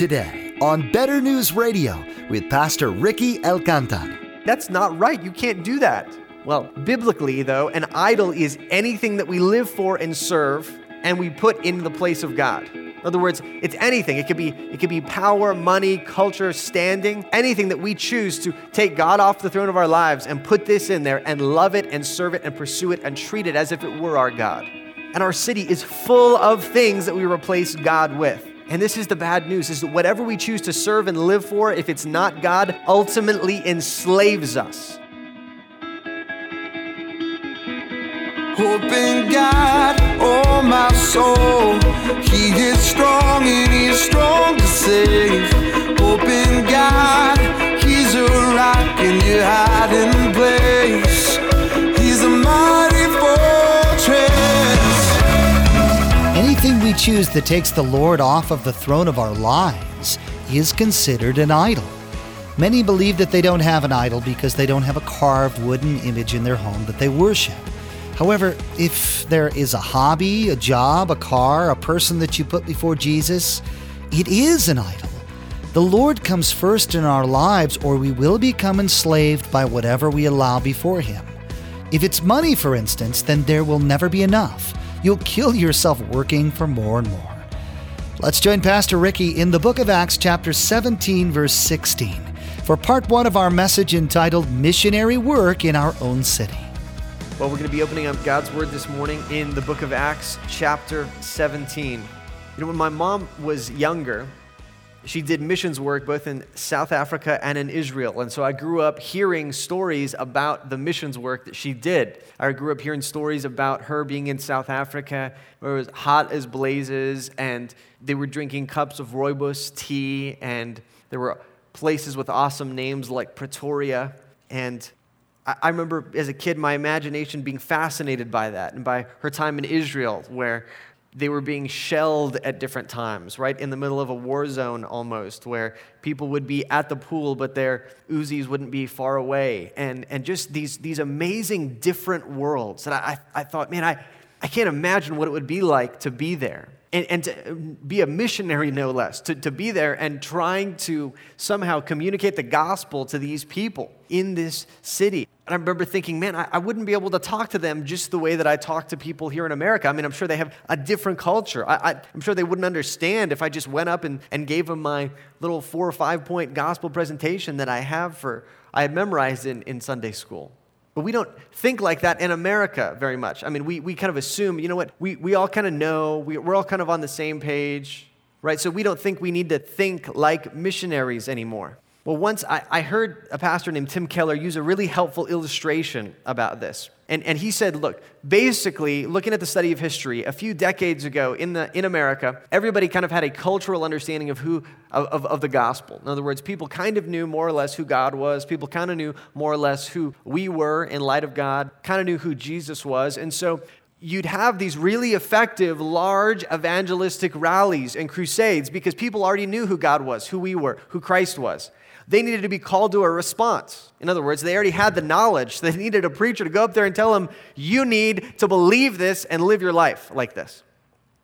today on Better News Radio with Pastor Ricky Alcantar. That's not right. You can't do that. Well, biblically, though, an idol is anything that we live for and serve and we put in the place of God. In other words, it's anything. It could be it could be power, money, culture, standing, anything that we choose to take God off the throne of our lives and put this in there and love it and serve it and pursue it and treat it as if it were our God. And our city is full of things that we replace God with. And this is the bad news is that whatever we choose to serve and live for, if it's not God, ultimately enslaves us. Hope in God, oh my soul. He is strong and He is strong Choose that takes the Lord off of the throne of our lives is considered an idol. Many believe that they don't have an idol because they don't have a carved wooden image in their home that they worship. However, if there is a hobby, a job, a car, a person that you put before Jesus, it is an idol. The Lord comes first in our lives, or we will become enslaved by whatever we allow before Him. If it's money, for instance, then there will never be enough. You'll kill yourself working for more and more. Let's join Pastor Ricky in the book of Acts, chapter 17, verse 16, for part one of our message entitled Missionary Work in Our Own City. Well, we're going to be opening up God's Word this morning in the book of Acts, chapter 17. You know, when my mom was younger, she did missions work both in South Africa and in Israel. And so I grew up hearing stories about the missions work that she did. I grew up hearing stories about her being in South Africa where it was hot as blazes and they were drinking cups of rooibos tea and there were places with awesome names like Pretoria. And I remember as a kid, my imagination being fascinated by that and by her time in Israel, where they were being shelled at different times, right in the middle of a war zone almost, where people would be at the pool, but their Uzis wouldn't be far away. And, and just these, these amazing different worlds. And I, I thought, man, I, I can't imagine what it would be like to be there and, and to be a missionary, no less, to, to be there and trying to somehow communicate the gospel to these people in this city. And I remember thinking, man, I, I, wouldn't be able to talk to them just the way that I talk to people here in America. I mean, I'm sure they have a different culture. I, am sure they wouldn't understand if I just went up and, and gave them my little four or five point gospel presentation that I have for, I had memorized in, in Sunday school. But we don't think like that in America very much. I mean, we, we kind of assume, you know what, we, we all kind of know, we, we're all kind of on the same page, right? So we don't think we need to think like missionaries anymore. Well, once I, I heard a pastor named Tim Keller use a really helpful illustration about this. And, and he said, look, basically, looking at the study of history, a few decades ago in, the, in America, everybody kind of had a cultural understanding of, who, of, of the gospel. In other words, people kind of knew more or less who God was. People kind of knew more or less who we were in light of God, kind of knew who Jesus was. And so you'd have these really effective, large evangelistic rallies and crusades because people already knew who God was, who we were, who Christ was. They needed to be called to a response. In other words, they already had the knowledge. They needed a preacher to go up there and tell them, you need to believe this and live your life like this.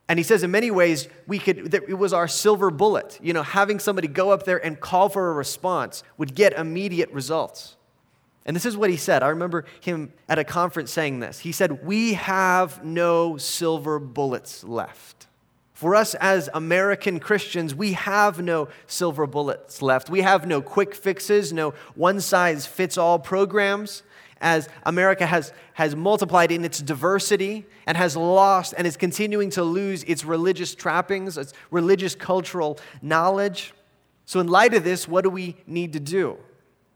And he says, in many ways, we could, it was our silver bullet. You know, having somebody go up there and call for a response would get immediate results. And this is what he said. I remember him at a conference saying this. He said, We have no silver bullets left. For us as American Christians, we have no silver bullets left. We have no quick fixes, no one size fits all programs. As America has, has multiplied in its diversity and has lost and is continuing to lose its religious trappings, its religious cultural knowledge. So, in light of this, what do we need to do?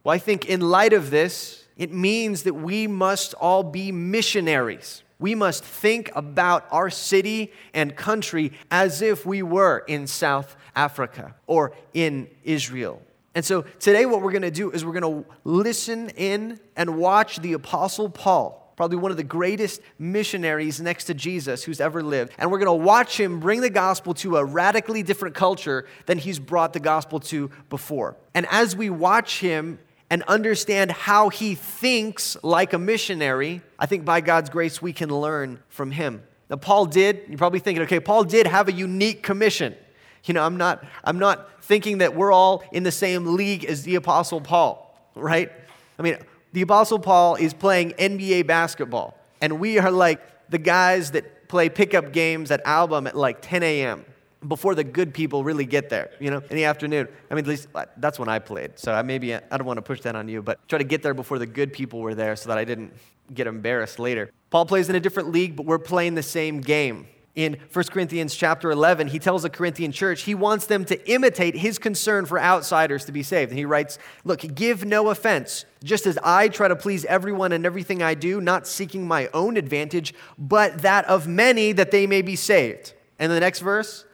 Well, I think in light of this, it means that we must all be missionaries we must think about our city and country as if we were in South Africa or in Israel. And so today, what we're going to do is we're going to listen in and watch the Apostle Paul probably one of the greatest missionaries next to Jesus who's ever lived. And we're going to watch him bring the gospel to a radically different culture than he's brought the gospel to before. And as we watch him and understand how he thinks like a missionary, I think by God's grace we can learn from him. Now, Paul did, you're probably thinking, okay, Paul did have a unique commission. You know, I'm not, I'm not thinking that we're all in the same league as the Apostle Paul, right? I mean, the Apostle Paul is playing NBA basketball, and we are like the guys that play pickup games at Album at like 10 a.m. before the good people really get there, you know, in the afternoon. I mean, at least uh, that's when I played. So I maybe I don't want to push that on you, but try to get there before the good people were there so that I didn't get embarrassed later. Paul plays in a different league, but we're playing the same game in 1 Corinthians chapter 11, he tells the Corinthian church he wants them to imitate his concern for outsiders to be saved. And he writes, Look, give no offense, just as I try to please everyone in everything I do, not seeking my own advantage, but that of many that they may be saved. And the next verse,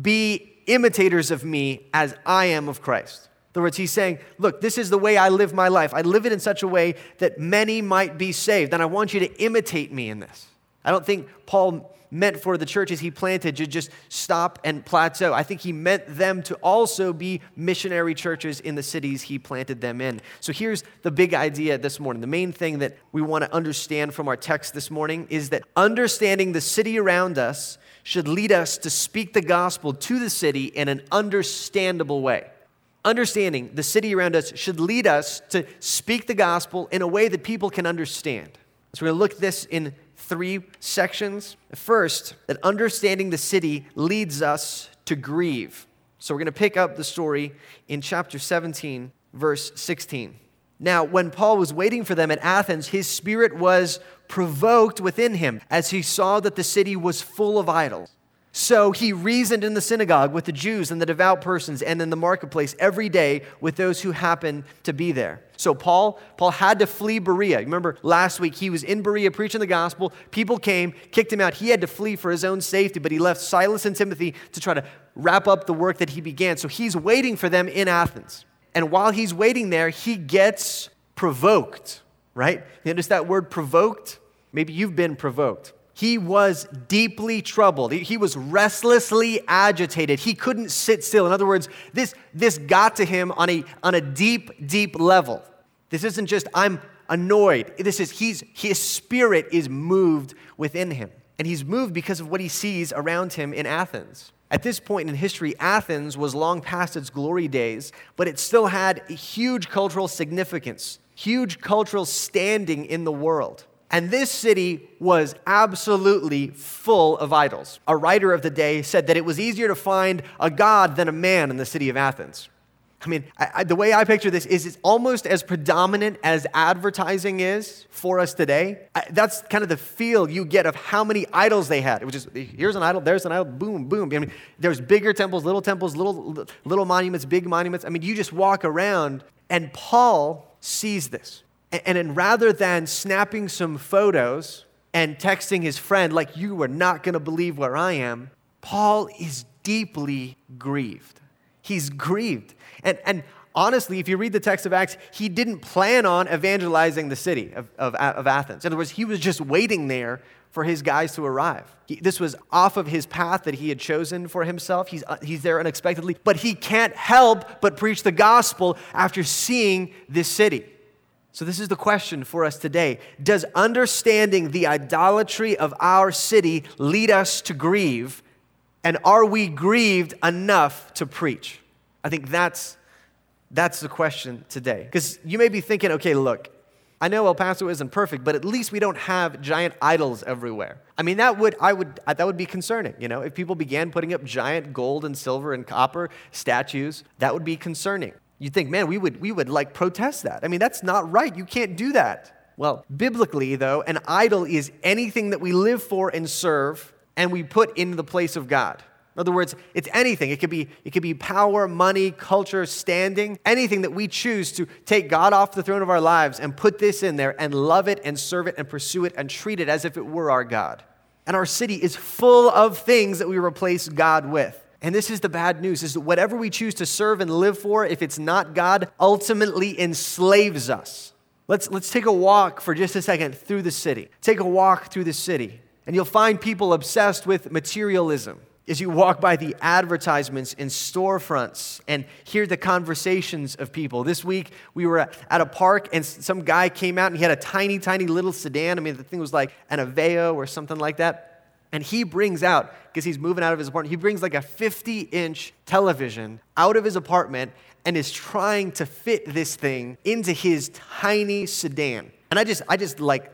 be imitators of me as I am of Christ. In other words, he's saying, Look, this is the way I live my life. I live it in such a way that many might be saved. And I want you to imitate me in this. I don't think Paul meant for the churches he planted to just stop and plateau. I think he meant them to also be missionary churches in the cities he planted them in. So here's the big idea this morning. The main thing that we want to understand from our text this morning is that understanding the city around us should lead us to speak the gospel to the city in an understandable way. Understanding the city around us should lead us to speak the gospel in a way that people can understand. So we're going to look at this in three sections. First, that understanding the city leads us to grieve. So we're going to pick up the story in chapter 17, verse 16. Now, when Paul was waiting for them at Athens, his spirit was provoked within him as he saw that the city was full of idols. So he reasoned in the synagogue with the Jews and the devout persons and in the marketplace every day with those who happened to be there. So Paul, Paul had to flee Berea. Remember last week he was in Berea preaching the gospel. People came, kicked him out. He had to flee for his own safety, but he left Silas and Timothy to try to wrap up the work that he began. So he's waiting for them in Athens. And while he's waiting there, he gets provoked, right? You notice that word provoked? Maybe you've been provoked. He was deeply troubled. He was restlessly agitated. He couldn't sit still. In other words, this, this got to him on a, on a deep, deep level. This isn't just, I'm annoyed. This is, he's, his spirit is moved within him. And he's moved because of what he sees around him in Athens. At this point in history, Athens was long past its glory days, but it still had huge cultural significance, huge cultural standing in the world. And this city was absolutely full of idols. A writer of the day said that it was easier to find a god than a man in the city of Athens. I mean, I, I, the way I picture this is it's almost as predominant as advertising is for us today. I, that's kind of the feel you get of how many idols they had. It was just here's an idol, there's an idol, boom, boom. I mean, there's bigger temples, little temples, little little monuments, big monuments. I mean, you just walk around, and Paul sees this. And, and rather than snapping some photos and texting his friend, like, you are not going to believe where I am, Paul is deeply grieved. He's grieved. And, and honestly, if you read the text of Acts, he didn't plan on evangelizing the city of, of, of Athens. In other words, he was just waiting there for his guys to arrive. He, this was off of his path that he had chosen for himself. He's, uh, he's there unexpectedly, but he can't help but preach the gospel after seeing this city. So, this is the question for us today. Does understanding the idolatry of our city lead us to grieve? And are we grieved enough to preach? I think that's, that's the question today. Because you may be thinking, okay, look, I know El Paso isn't perfect, but at least we don't have giant idols everywhere. I mean, that would, I would, that would be concerning. You know, if people began putting up giant gold and silver and copper statues, that would be concerning you'd think, man, we would, we would like protest that. I mean, that's not right. You can't do that. Well, biblically, though, an idol is anything that we live for and serve and we put into the place of God. In other words, it's anything. It could be, it could be power, money, culture, standing, anything that we choose to take God off the throne of our lives and put this in there and love it and serve it and pursue it and treat it as if it were our God. And our city is full of things that we replace God with. And this is the bad news is that whatever we choose to serve and live for, if it's not God, ultimately enslaves us. Let's, let's take a walk for just a second through the city. Take a walk through the city, and you'll find people obsessed with materialism as you walk by the advertisements in storefronts and hear the conversations of people. This week, we were at a park and some guy came out and he had a tiny, tiny little sedan. I mean, the thing was like an Aveo or something like that. And he brings out, because he's moving out of his apartment, he brings like a 50 inch television out of his apartment and is trying to fit this thing into his tiny sedan. And I just, I just like,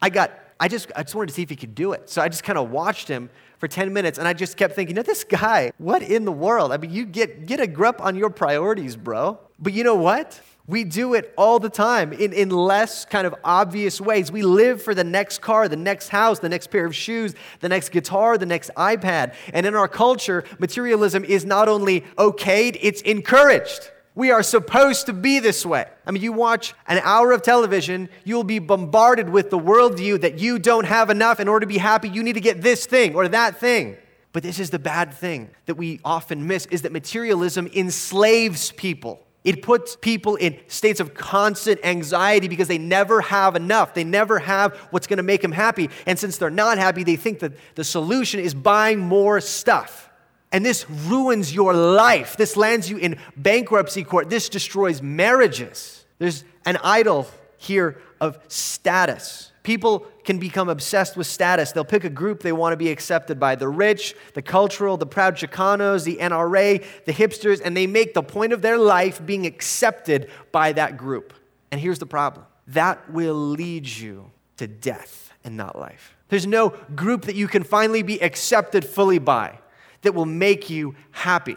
I got, I just, I just wanted to see if he could do it. So I just kind of watched him for 10 minutes and I just kept thinking, know, this guy, what in the world? I mean, you get, get a grip on your priorities, bro. But you know what? We do it all the time in, in less kind of obvious ways. We live for the next car, the next house, the next pair of shoes, the next guitar, the next iPad. And in our culture, materialism is not only okayed, it's encouraged. We are supposed to be this way. I mean, you watch an hour of television, you'll be bombarded with the worldview that you don't have enough in order to be happy. You need to get this thing or that thing. But this is the bad thing that we often miss is that materialism enslaves people. It puts people in states of constant anxiety because they never have enough. They never have what's going to make them happy. And since they're not happy, they think that the solution is buying more stuff. And this ruins your life. This lands you in bankruptcy court. This destroys marriages. There's an idol here of status. People can become obsessed with status. They'll pick a group they want to be accepted by the rich, the cultural, the proud Chicanos, the NRA, the hipsters, and they make the point of their life being accepted by that group. And here's the problem that will lead you to death and not life. There's no group that you can finally be accepted fully by that will make you happy.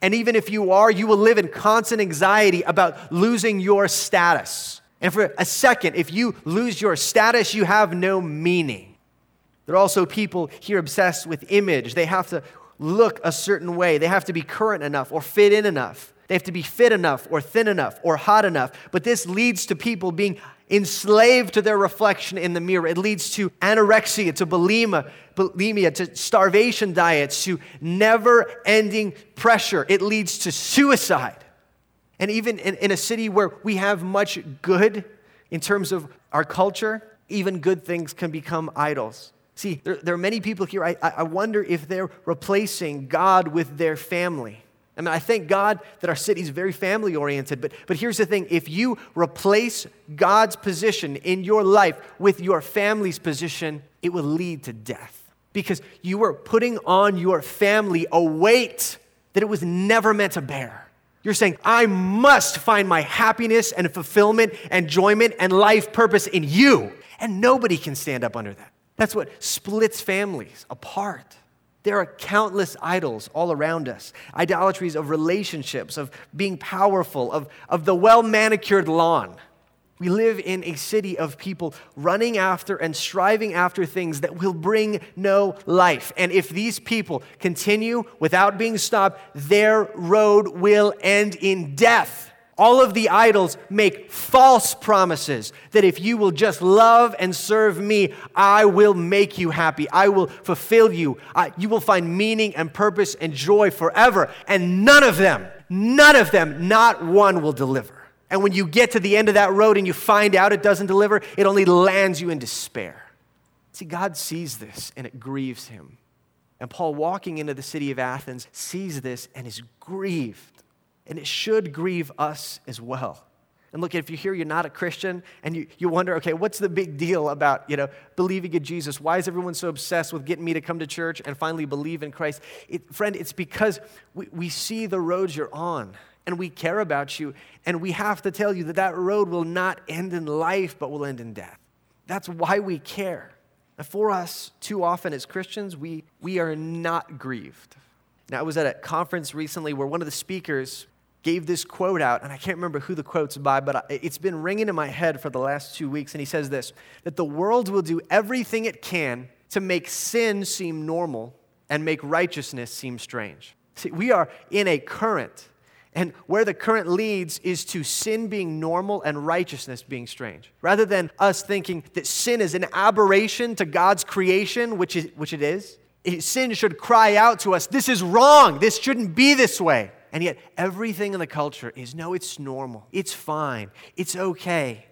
And even if you are, you will live in constant anxiety about losing your status. And for a second, if you lose your status, you have no meaning. There are also people here obsessed with image. They have to look a certain way, they have to be current enough or fit in enough. They have to be fit enough or thin enough or hot enough. But this leads to people being enslaved to their reflection in the mirror. It leads to anorexia, to bulimia, bulimia, to starvation diets, to never ending pressure. It leads to suicide. And even in, in a city where we have much good in terms of our culture, even good things can become idols. See, there, there are many people here, I, I wonder if they're replacing God with their family. I mean, I thank God that our city is very family oriented, but, but here's the thing if you replace God's position in your life with your family's position, it will lead to death. Because you are putting on your family a weight that it was never meant to bear. You're saying, I must find my happiness and fulfillment, enjoyment, and life purpose in you. And nobody can stand up under that. That's what splits families apart. There are countless idols all around us idolatries of relationships, of being powerful, of, of the well manicured lawn. We live in a city of people running after and striving after things that will bring no life. And if these people continue without being stopped, their road will end in death. All of the idols make false promises that if you will just love and serve me, I will make you happy. I will fulfill you. I, you will find meaning and purpose and joy forever. And none of them, none of them, not one will deliver. And when you get to the end of that road and you find out it doesn't deliver, it only lands you in despair. See, God sees this and it grieves him. And Paul, walking into the city of Athens, sees this and is grieved. And it should grieve us as well. And look, if you hear you're not a Christian and you, you wonder, okay, what's the big deal about, you know, believing in Jesus? Why is everyone so obsessed with getting me to come to church and finally believe in Christ? It, friend, it's because we, we see the roads you're on and we care about you. And we have to tell you that that road will not end in life, but will end in death. That's why we care. And for us, too often as Christians, we, we are not grieved. Now, I was at a conference recently where one of the speakers gave this quote out, and I can't remember who the quote's by, but it's been ringing in my head for the last two weeks. And he says this that the world will do everything it can to make sin seem normal and make righteousness seem strange. See, we are in a current and where the current leads is to sin being normal and righteousness being strange. Rather than us thinking that sin is an aberration to God's creation, which, is, which it is, sin should cry out to us, This is wrong. This shouldn't be this way. And yet, everything in the culture is no, it's normal. It's fine. It's okay.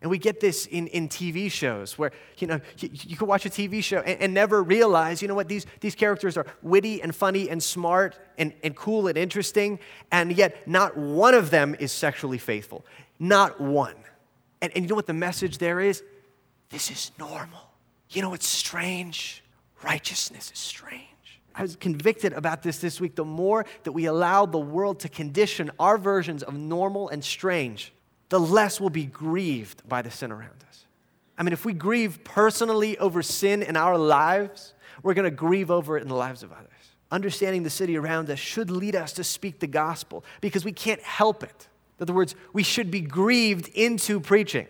And we get this in, in TV shows where, you know, you, you can watch a TV show and, and, never realize, you know what, these, these characters are witty and funny and smart and, and cool and interesting, and yet not one of them is sexually faithful. Not one. And, and you know what the message there is? This is normal. You know what's strange? righteousness is strange. I was convicted about this this week. The more that we allow the world to condition our versions of normal and strange, the less we'll be grieved by the sin around us. I mean, if we grieve personally over sin in our lives, we're going to grieve over it in the lives of others. Understanding the city around us should lead us to speak the gospel because we can't help it. In other words, we should be grieved into preaching.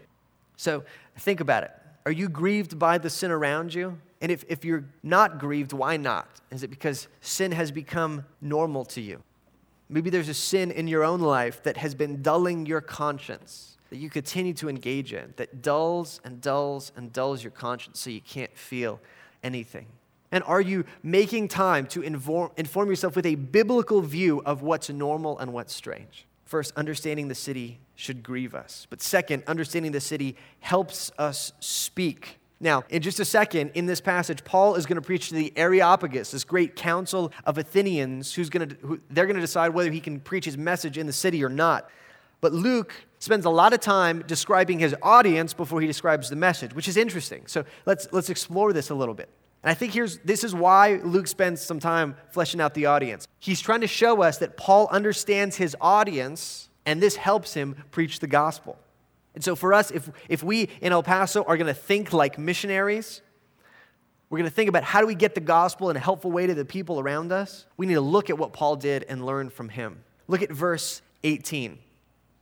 So think about it. Are you grieved by the sin around you? And if, if you're not grieved, why not? Is it because sin has become normal to you? Maybe there's a sin in your own life that has been dulling your conscience that you continue to engage in, that dulls and dulls and dulls your conscience so you can't feel anything. And are you making time to inform, inform yourself with a biblical view of what's normal and what's strange? First, understanding the city should grieve us. But second, understanding the city helps us speak. Now, in just a second, in this passage, Paul is going to preach to the Areopagus, this great council of Athenians, who's going to, who, they're going to decide whether he can preach his message in the city or not. But Luke spends a lot of time describing his audience before he describes the message, which is interesting. So let's, let's explore this a little bit. And I think here's, this is why Luke spends some time fleshing out the audience. He's trying to show us that Paul understands his audience, and this helps him preach the gospel. And so for us, if, if we in El Paso are going to think like missionaries, we're going to think about how do we get the gospel in a helpful way to the people around us, we need to look at what Paul did and learn from him. Look at verse 18.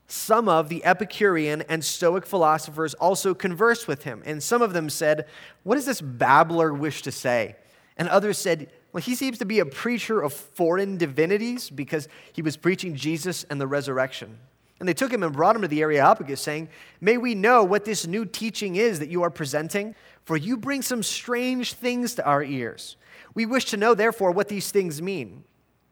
Some of the Epicurean and Stoic philosophers also conversed with him, and some of them said, What does this babbler wish to say? And others said, Well, he seems to be a preacher of foreign divinities because he was preaching Jesus and the resurrection. And they took him and brought him to the Areopagus, saying, May we know what this new teaching is that you are presenting, for you bring some strange things to our ears. We wish to know, therefore, what these things mean.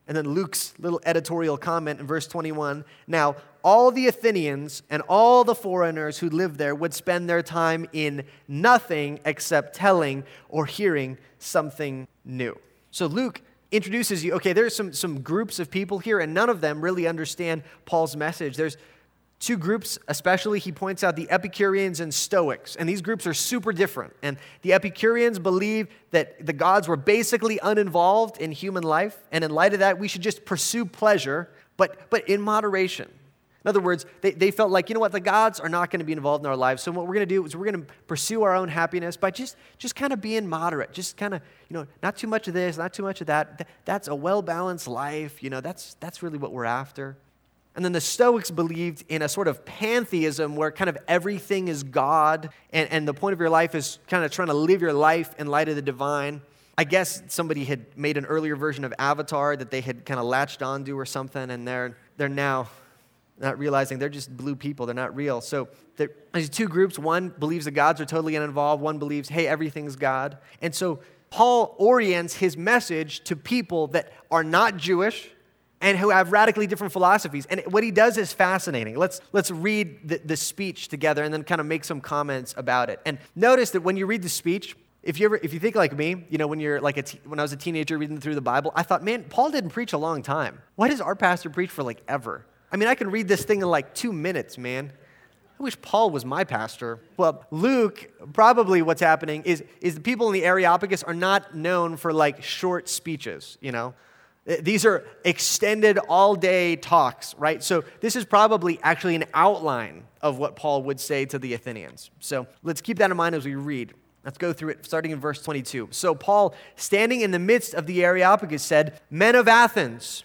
And then Luke's little editorial comment in verse 21 Now, all the Athenians and all the foreigners who lived there would spend their time in nothing except telling or hearing something new. So Luke introduces you okay, there's some, some groups of people here, and none of them really understand Paul's message. There's two groups, especially, he points out the Epicureans and Stoics. And these groups are super different. And the Epicureans believe that the gods were basically uninvolved in human life. And in light of that, we should just pursue pleasure, but, but in moderation. In other words, they, they felt like, you know what, the gods are not going to be involved in our lives. So what we're going to do is we're going to pursue our own happiness by just, just kind of being moderate. Just kind of, you know, not too much of this, not too much of that. That's a well-balanced life. You know, that's, that's really what we're after. And then the Stoics believed in a sort of pantheism where kind of everything is God, and, and the point of your life is kind of trying to live your life in light of the divine. I guess somebody had made an earlier version of Avatar that they had kind of latched onto or something, and they're, they're now not realizing they're just blue people, they're not real. So there's two groups. One believes the gods are totally uninvolved, one believes, hey, everything's God. And so Paul orients his message to people that are not Jewish and who have radically different philosophies. And what he does is fascinating. Let's, let's read the, the speech together and then kind of make some comments about it. And notice that when you read the speech, if you ever, if you think like me, you know, when you're like a when I was a teenager reading through the Bible, I thought, man, Paul didn't preach a long time. Why does our pastor preach for like ever? I mean, I can read this thing in like two minutes, man. I wish Paul was my pastor. Well, Luke, probably what's happening is, is the people in the Areopagus are not known for like short speeches, you know? These are extended all day talks, right? So, this is probably actually an outline of what Paul would say to the Athenians. So, let's keep that in mind as we read. Let's go through it, starting in verse 22. So, Paul, standing in the midst of the Areopagus, said, Men of Athens,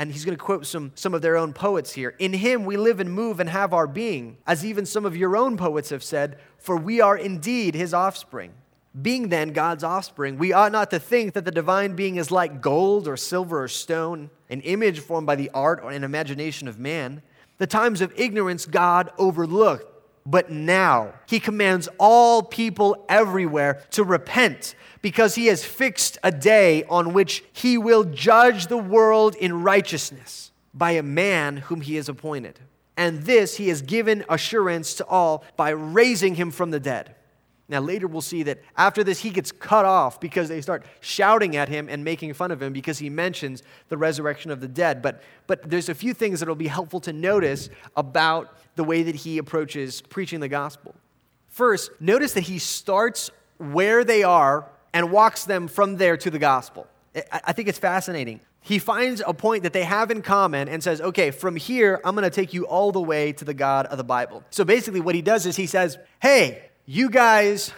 And he's going to quote some, some of their own poets here. In him we live and move and have our being, as even some of your own poets have said, for we are indeed his offspring. Being then God's offspring, we ought not to think that the divine being is like gold or silver or stone, an image formed by the art or an imagination of man. The times of ignorance God overlooked, but now he commands all people everywhere to repent because he has fixed a day on which he will judge the world in righteousness by a man whom he has appointed. And this he has given assurance to all by raising him from the dead. Now, later we'll see that after this, he gets cut off because they start shouting at him and making fun of him because he mentions the resurrection of the dead. But, but there's a few things that will be helpful to notice about the way that he approaches preaching the gospel. First, notice that he starts where they are and walks them from there to the gospel. I think it's fascinating. He finds a point that they have in common and says, okay, from here, I'm going to take you all the way to the God of the Bible. So basically, what he does is he says, hey, you guys,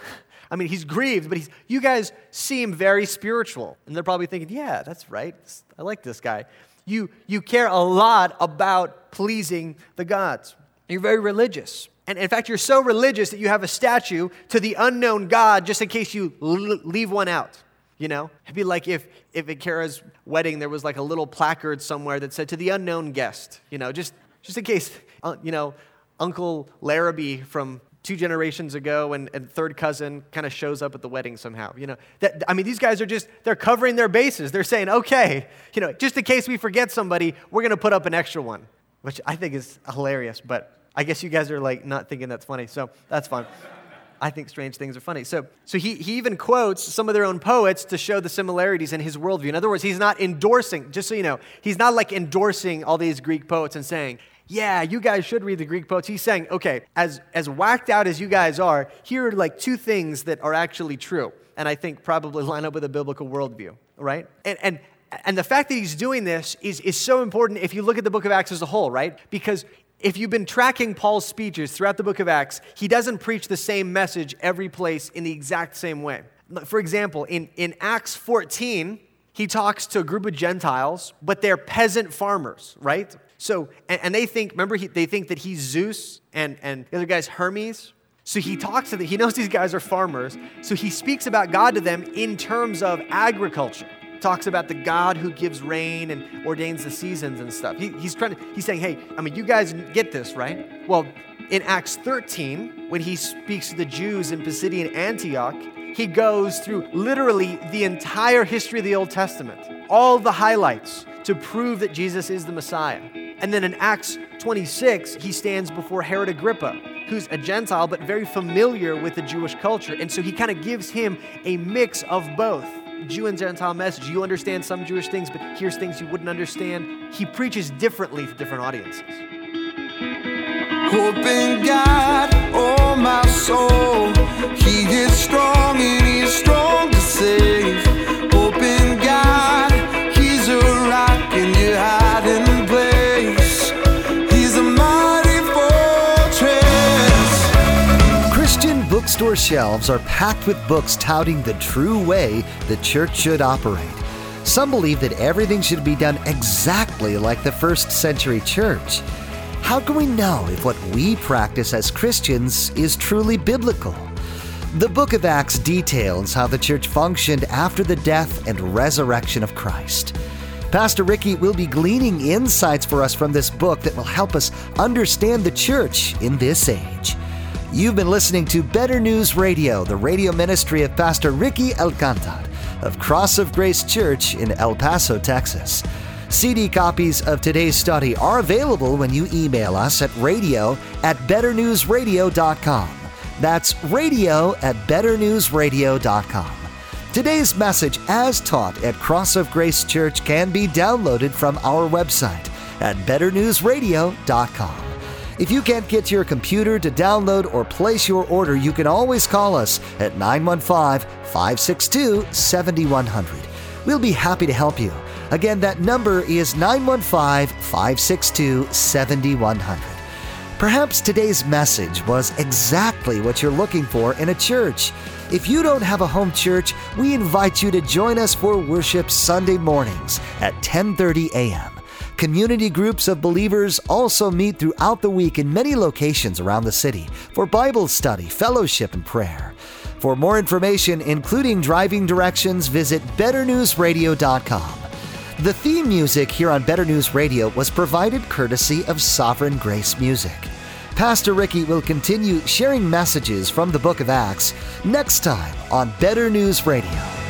I mean, he's grieved, but he's, you guys seem very spiritual. And they're probably thinking, yeah, that's right. I like this guy. You, you care a lot about pleasing the gods. You're very religious. And in fact, you're so religious that you have a statue to the unknown God just in case you l- leave one out. You know? It'd be like if, if at Kara's wedding there was like a little placard somewhere that said to the unknown guest, you know, just, just in case, uh, you know, Uncle Larrabee from two generations ago and, and third cousin kind of shows up at the wedding somehow you know that, i mean these guys are just they're covering their bases they're saying okay you know just in case we forget somebody we're going to put up an extra one which i think is hilarious but i guess you guys are like not thinking that's funny so that's fine I think strange things are funny. So, so he, he even quotes some of their own poets to show the similarities in his worldview. In other words, he's not endorsing, just so you know, he's not like endorsing all these Greek poets and saying, yeah, you guys should read the Greek poets. He's saying, okay, as, as whacked out as you guys are, here are like two things that are actually true. And I think probably line up with a biblical worldview, right? And, and, and the fact that he's doing this is, is so important if you look at the book of Acts as a whole, right? Because if you've been tracking Paul's speeches throughout the book of Acts, he doesn't preach the same message every place in the exact same way. For example, in, in Acts 14, he talks to a group of Gentiles, but they're peasant farmers, right? So, and, and they think, remember, he, they think that he's Zeus and, and the other guy's Hermes. So he talks to them, he knows these guys are farmers. So he speaks about God to them in terms of agriculture. Talks about the God who gives rain and ordains the seasons and stuff. He, he's trying to, he's saying, hey, I mean, you guys get this, right? Well, in Acts 13, when he speaks to the Jews in Pisidian Antioch, he goes through literally the entire history of the Old Testament, all the highlights to prove that Jesus is the Messiah. And then in Acts 26, he stands before Herod Agrippa, who's a Gentile but very familiar with the Jewish culture. And so he kind of gives him a mix of both. Jew and Gentile message. You understand some Jewish things, but here's things you wouldn't understand. He preaches differently to different audiences. Hope in God, oh my soul. He is strong and he is strong shelves are packed with books touting the true way the church should operate. Some believe that everything should be done exactly like the first century church. How can we know if what we practice as Christians is truly biblical? The book of Acts details how the church functioned after the death and resurrection of Christ. Pastor Ricky will be gleaning insights for us from this book that will help us understand the church in this age. You've been listening to Better News Radio, the radio ministry of Pastor Ricky Alcantar of Cross of Grace Church in El Paso, Texas. CD copies of today's study are available when you email us at radio at betternewsradio.com. That's radio at betternewsradio.com. Today's message, as taught at Cross of Grace Church, can be downloaded from our website at betternewsradio.com. If you can't get to your computer to download or place your order, you can always call us at 915 562 7100. We'll be happy to help you. Again, that number is 915 562 7100. Perhaps today's message was exactly what you're looking for in a church. If you don't have a home church, we invite you to join us for worship Sunday mornings at 10:30 a.m. community groups of believers also meet throughout the week in many locations around the city for Bible study, fellowship, and prayer. For more information, including driving directions, visit betternewsradio.com. The theme music here on Better News Radio was provided courtesy of Sovereign Grace Music. Pastor Ricky will continue sharing messages from the book of Acts next time on Better News Radio.